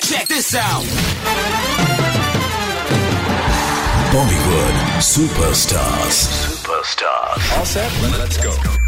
check, check this out. Bollywood superstars. Superstars. All set? Let's go.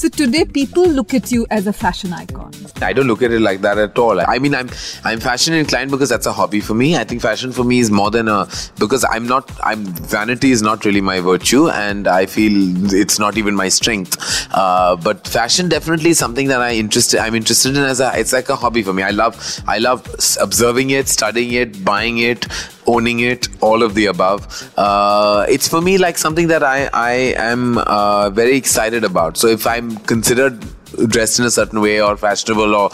So today, people look at you as a fashion icon. I don't look at it like that at all. I mean, I'm I'm fashion inclined because that's a hobby for me. I think fashion for me is more than a because I'm not I'm vanity is not really my virtue, and I feel it's not even my strength. Uh, but fashion definitely is something that I interested I'm interested in as a it's like a hobby for me. I love I love observing it, studying it, buying it, owning it, all of the above. Uh, it's for me like something that I I am uh, very excited about. So if I'm considered dressed in a certain way or fashionable or,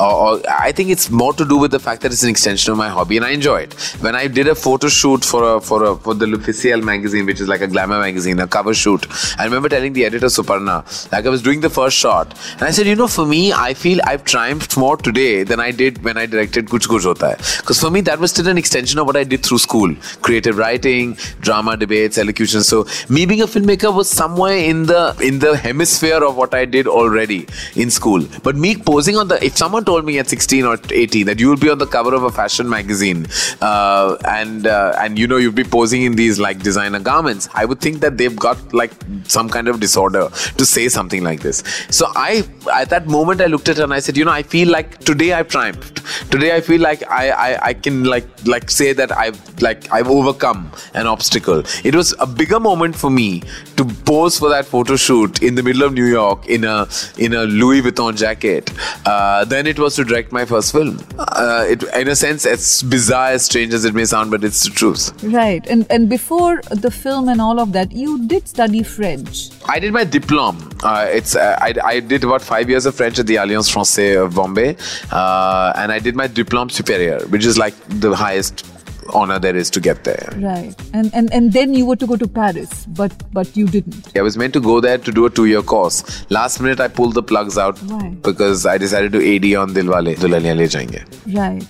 or, I think it's more to do with the fact that it's an extension of my hobby and I enjoy it. When I did a photo shoot for a, for a, for the L'Officiel magazine, which is like a glamour magazine, a cover shoot, I remember telling the editor Suparna, like I was doing the first shot, and I said, you know, for me, I feel I've triumphed more today than I did when I directed Kuch Kuch Hota Hai. Because for me, that was still an extension of what I did through school, creative writing, drama, debates, elocution. So me being a filmmaker was somewhere in the in the hemisphere of what I did already in school. But me posing on the if someone told me at 16 or 18 that you will be on the cover of a fashion magazine uh, and uh, and you know you'll be posing in these like designer garments, I would think that they've got like some kind of disorder to say something like this. So I at that moment I looked at her and I said, you know, I feel like today I've triumphed. Today I feel like I I, I can like like say that I've like I've overcome an obstacle. It was a bigger moment for me to pose for that photo shoot in the middle of New York in a in a Louis Vuitton jacket uh, than it was to direct my first film. Uh, it, in a sense, as bizarre, as strange as it may sound, but it's the truth. Right. And and before the film and all of that, you did study French. I did my diploma. Uh, it's uh, I, I did about five years of French at the Alliance Française of Bombay, uh, and I did my diplôme supérieur, which is like the highest honor there is to get there. Right. And and and then you were to go to Paris, but but you didn't. I was meant to go there to do a two-year course. Last minute I pulled the plugs out Why? because I decided to AD on Dilwale Dulhaniya Le Jayenge. Right.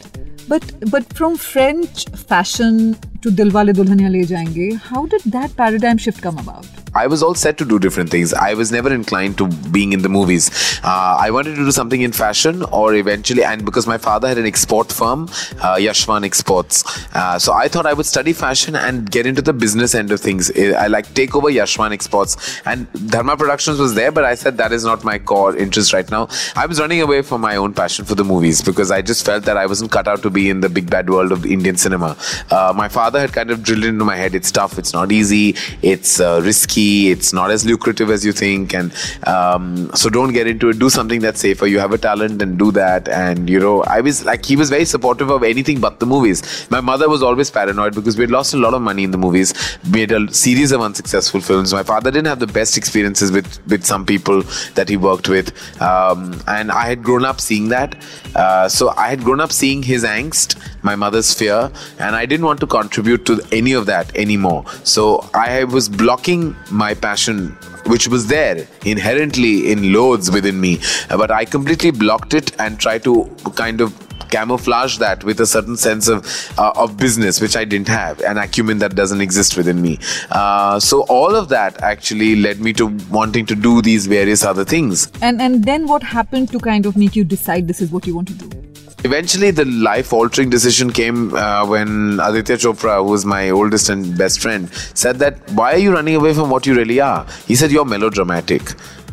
But but from French fashion to Dilwale Dulhaniya Le Jayenge, how did that paradigm shift come about? I was all set to do different things. I was never inclined to being in the movies. Uh, I wanted to do something in fashion or eventually, and because my father had an export firm, uh, Yashwan Exports. Uh, so I thought I would study fashion and get into the business end of things. I like take over Yashwan Exports. And Dharma Productions was there, but I said that is not my core interest right now. I was running away from my own passion for the movies because I just felt that I wasn't cut out to be in the big bad world of Indian cinema. Uh, my father had kind of drilled into my head. It's tough, it's not easy, it's uh, risky. It's not as lucrative as you think. And um, so don't get into it. Do something that's safer. You have a talent and do that. And you know i was like he was very supportive of anything but the movies. My mother was always paranoid because we had lost a lot of money in the movies. Made a series of unsuccessful films. My father didn't have the best experiences with with some people that he worked with. Um, and i had grown up seeing that. Uh, so i had grown up seeing his angst my mother's fear. And i didn't want to contribute to any of that anymore. So i was blocking my passion which was there inherently in loads within me. But i completely blocked it and tried to kind of camouflage that with a certain sense of uh, of business which I didn't have an acumen that doesn't exist within me. Uh, so all of that actually led me to wanting to do these various other things. And and then what happened to kind of make you decide this is what you want to do? Eventually, the life altering decision came uh, when Aditya Chopra, who is my oldest and best friend, said that, Why are you running away from what you really are? He said, You're melodramatic.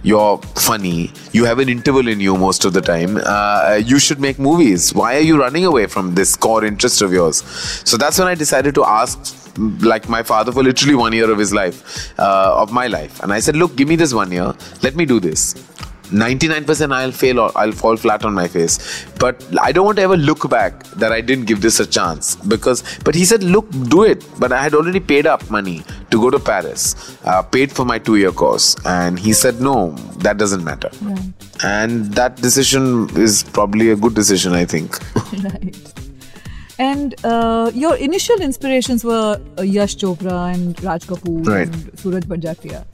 You're funny. You have an interval in you most of the time. Uh, you should make movies. Why are you running away from this core interest of yours? So that's when I decided to ask like my father for literally one year of his life, uh, of my life. And I said, look, give me this one year. Let me do this. 99% I'll fail or I'll fall flat on my face. But I don't want to ever look back that I didn't give this a chance because. But he said, look, do it. But I had already paid up money to go to Paris, uh, paid for my two-year course, and he said, no, that doesn't matter. Right. And that decision is probably a good decision, I think. right. And uh, your initial inspirations were uh, Yash Chopra and Raj Kapoor Right. and Suraj Barjatia.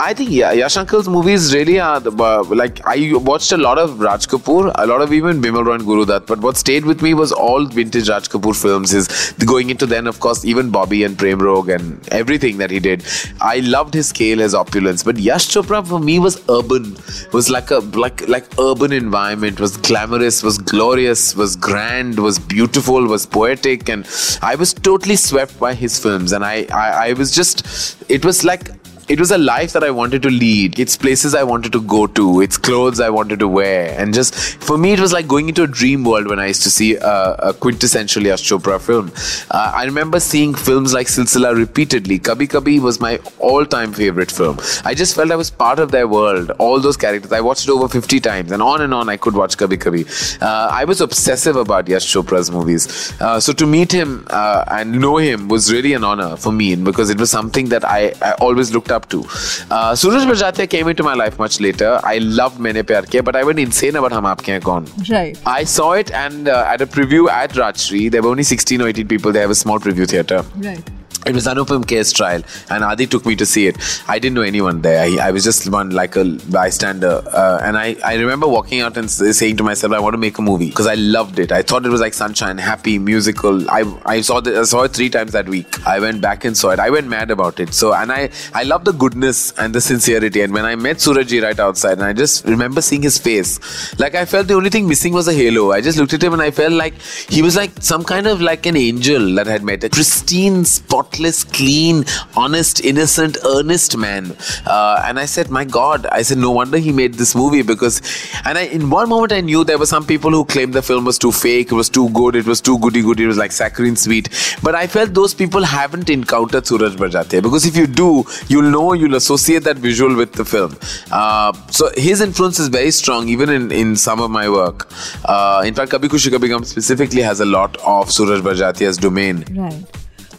I think yeah, Yash Uncle's movies really are the, uh, like I watched a lot of Raj Kapoor, a lot of even Bimal Roy and Guru Dutt, but what stayed with me was all vintage Raj Kapoor films. Is going into then of course even Bobby and Prem Rog and everything that he did. I loved his scale, his opulence, but Yash Chopra for me was urban, was like a like like urban environment, was glamorous, was glorious, was grand, was beautiful, was poetic, and I was totally swept by his films, and I I, I was just it was like it was a life that I wanted to lead. It's places I wanted to go to. It's clothes I wanted to wear. And just for me, it was like going into a dream world when I used to see a, a quintessential Yash Chopra film. Uh, I remember seeing films like Silsila repeatedly. Kabhi Kabhi was my all time favorite film. I just felt I was part of their world. All those characters. I watched it over 50 times and on and on I could watch Kabhi Kabhi. Uh, I was obsessive about Yash Chopra's movies. Uh, so to meet him uh, and know him was really an honor for me because it was something that I, I always looked up up to. Uh, Suraj Barjatia came into my life much later. I loved Maine Pyar Kiya, but I went insane about Hum Aapke Hain Kaun. Right. I saw it and uh, at a preview at Rajshri, there were only 16 or 18 people. They have a small preview theatre. Right. It was Anupam Kher's trial, and Adi took me to see it. I didn't know anyone there. I, I was just one like a bystander, uh, and I, I remember walking out and saying to myself, "I want to make a movie" because I loved it. I thought it was like sunshine, happy, musical. I I saw the, I saw it three times that week. I went back and saw it. I went mad about it. So and I I love the goodness and the sincerity. And when I met Surajji right outside, and I just remember seeing his face, like I felt the only thing missing was a halo. I just looked at him and I felt like he was like some kind of like an angel that I had met, a pristine, spotless, clean, honest, innocent, earnest man. Uh, and I said, my God, I said, no wonder he made this movie because, and I, in one moment I knew there were some people who claimed the film was too fake, it was too good, it was too goody goody, it was like saccharine sweet. But I felt those people haven't encountered Suraj Barjatia because if you do, you'll know, you'll associate that visual with the film. Uh, so his influence is very strong, even in, in some of my work. Uh, in fact, Kabhi Khushi Kabhi specifically has a lot of Suraj Barjatia's domain. Right.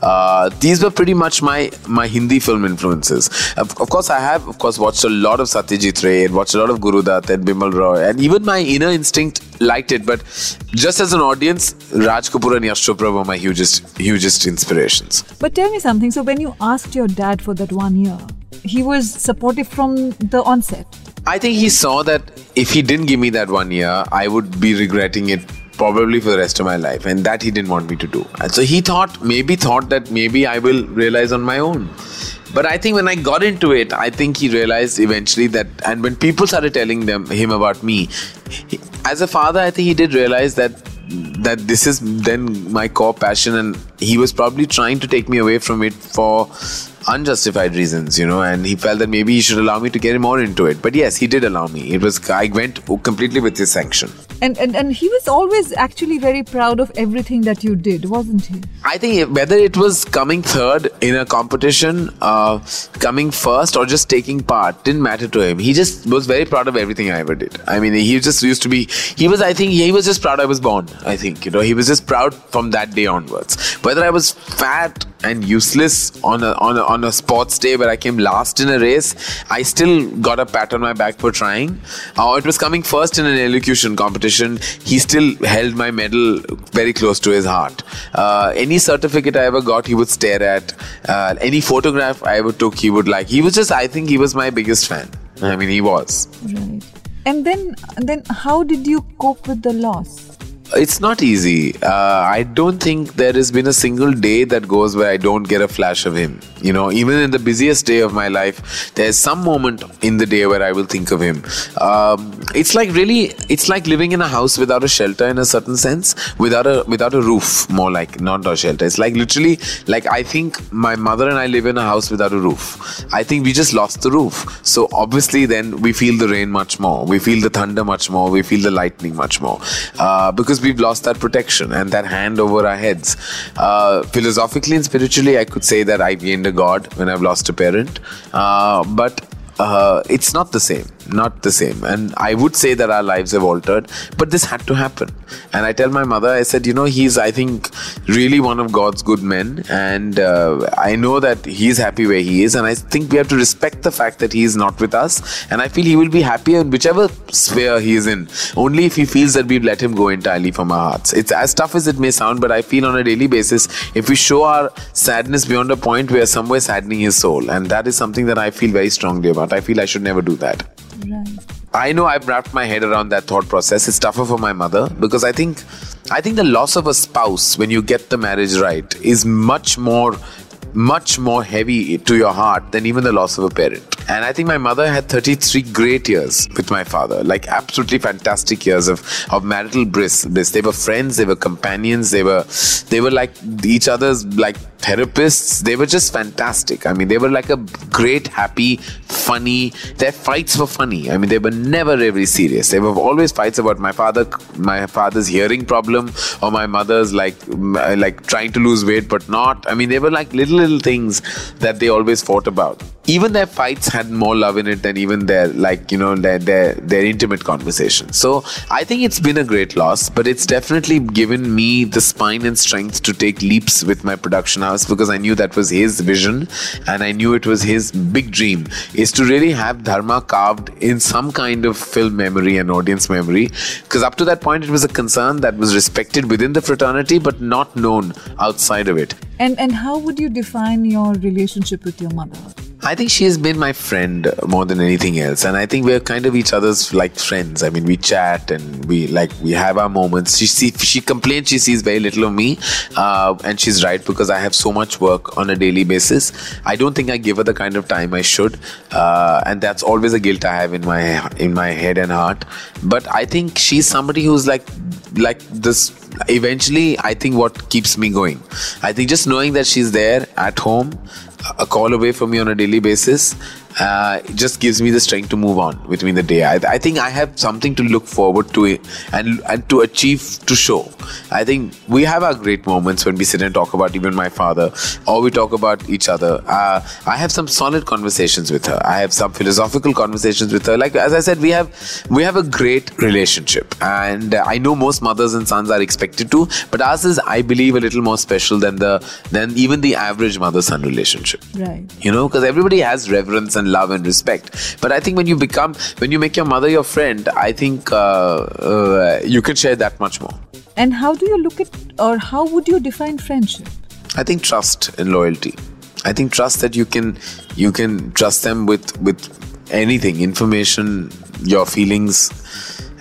Uh, these were pretty much my my Hindi film influences. Of, of course, I have of course watched a lot of Satyajit Ray, and watched a lot of Guru Dutt and Bimal Roy, and even my inner instinct liked it. But just as an audience, Raj Kapoor and Yash Chopra were my hugest hugest inspirations. But tell me something. So when you asked your dad for that one year, he was supportive from the onset. I think he saw that if he didn't give me that one year, I would be regretting it probably for the rest of my life, and that he didn't want me to do. And so he thought, maybe thought that maybe I will realize on my own. But I think when I got into it, I think he realized eventually that, and when people started telling them him about me, he, as a father, I think he did realize that that this is then my core passion, and he was probably trying to take me away from it for unjustified reasons, you know, and he felt that maybe he should allow me to get more into it. But yes, he did allow me. It was I went completely with his sanction. And, and and he was always actually very proud of everything that you did, wasn't he? I think whether it was coming third in a competition, uh, coming first, or just taking part didn't matter to him. He just was very proud of everything I ever did. I mean, he just used to be. He was. I think he was just proud I was born. I think you know he was just proud from that day onwards. Whether I was fat and useless on a on a, on a sports day where I came last in a race, I still got a pat on my back for trying. Or it was coming first in an elocution competition. He still held my medal very close to his heart. Uh, any certificate I ever got, he would stare at. Uh, any photograph I ever took, he would like. He was just. I think he was my biggest fan. I mean, he was. Right. And then then how did you cope with the loss? It's not easy. Uh, I don't think there has been a single day that goes where I don't get a flash of him. You know, even in the busiest day of my life, there's some moment in the day where I will think of him. Um, it's like really, it's like living in a house without a shelter in a certain sense, without a without a roof. More like not a shelter. It's like literally, like I think my mother and I live in a house without a roof. I think we just lost the roof. So obviously, then we feel the rain much more. We feel the thunder much more. We feel the lightning much more uh, because we've lost that protection and that hand over our heads. Uh, philosophically and spiritually, I could say that I've gained a god when I've lost a parent, uh, but uh, it's not the same. Not the same. And I would say that our lives have altered, but this had to happen. And I tell my mother, I said, you know, he's, I think, really one of God's good men. And uh, I know that he's happy where he is. And I think we have to respect the fact that he is not with us. And I feel he will be happy in whichever sphere he is in, only if he feels that we've let him go entirely from our hearts. It's as tough as it may sound, but I feel on a daily basis, if we show our sadness beyond a point, we are somewhere saddening his soul. And that is something that I feel very strongly about. I feel I should never do that. I know I've wrapped my head around that thought process. It's tougher for my mother because I think I think the loss of a spouse when you get the marriage right is much more much more heavy to your heart than even the loss of a parent. And I think my mother had 33 great years with my father, like absolutely fantastic years of, of marital bliss. They were friends, they were companions, they were they were like each other's like therapists. They were just fantastic. I mean, they were like a great, happy, funny. Their fights were funny. I mean, they were never really serious. They were always fights about my father, my father's hearing problem, or my mother's like like trying to lose weight but not. I mean, they were like little little things that they always fought about. Even their fights had more love in it than even their like you know their their, their intimate conversations so i think it's been a great loss but it's definitely given me the spine and strength to take leaps with my production house because i knew that was his vision and i knew it was his big dream is to really have dharma carved in some kind of film memory and audience memory. Because up to that point it was a concern that was respected within the fraternity but not known outside of it and and how would you define your relationship with your mother I think she has been my friend more than anything else, and I think we're kind of each other's like friends. I mean, we chat and we like we have our moments. She see, she complains she sees very little of me, uh, and she's right because I have so much work on a daily basis. I don't think I give her the kind of time I should, uh, and that's always a guilt I have in my in my head and heart. But I think she's somebody who's like like this eventually i think what keeps me going i think just knowing that she's there at home a call away from me on a daily basis uh, just gives me the strength to move on between the day. I, I, think I have something to look forward to and and to achieve to show. I think we have our great moments when we sit and talk about even my father, or we talk about each other. Uh, I have some solid conversations with her. I have some philosophical conversations with her. Like as I said, we have we have a great relationship, and I know most mothers and sons are expected to, but ours is, I believe, a little more special than the than even the average mother-son relationship. Right. You know, because everybody has reverence and love and respect. But I think when you become, when you make your mother your friend, I think uh, uh, you can share that much more. And how do you look at, or how would you define friendship? I think trust and loyalty. I think trust that you can you can trust them with with anything, information, your feelings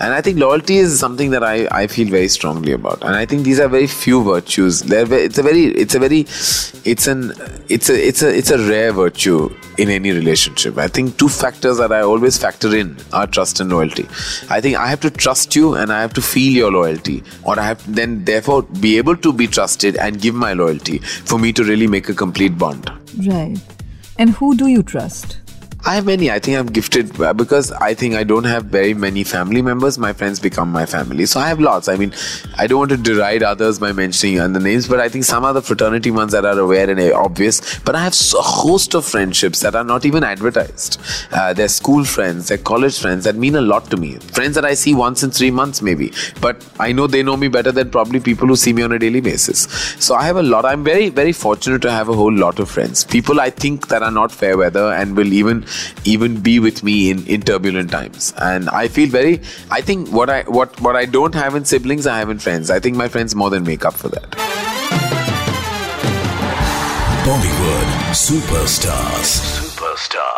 and I think loyalty is something that I, I feel very strongly about. And I think these are very few virtues. They're it's a very it's a very it's an it's a it's a it's a rare virtue in any relationship. I think two factors that I always factor in are trust and loyalty. I think I have to trust you and I have to feel your loyalty, or I have to then therefore be able to be trusted and give my loyalty for me to really make a complete bond. Right. And who do you trust? I have many. I think I'm gifted uh, because I think I don't have very many family members. My friends become my family. So I have lots. I mean, I don't want to deride others by mentioning other names, but I think some are the fraternity ones that are aware and obvious. But I have a host of friendships that are not even advertised. Uh, they're school friends, they're college friends that mean a lot to me. Friends that I see once in three months, maybe. But I know they know me better than probably people who see me on a daily basis. So I have a lot. I'm very, very fortunate to have a whole lot of friends. People I think that are not fair weather and will even even be with me in, in turbulent times. And I feel very I think what I what what I don't have in siblings I have in friends. I think my friends more than make up for that. Bollywood superstars. Superstars.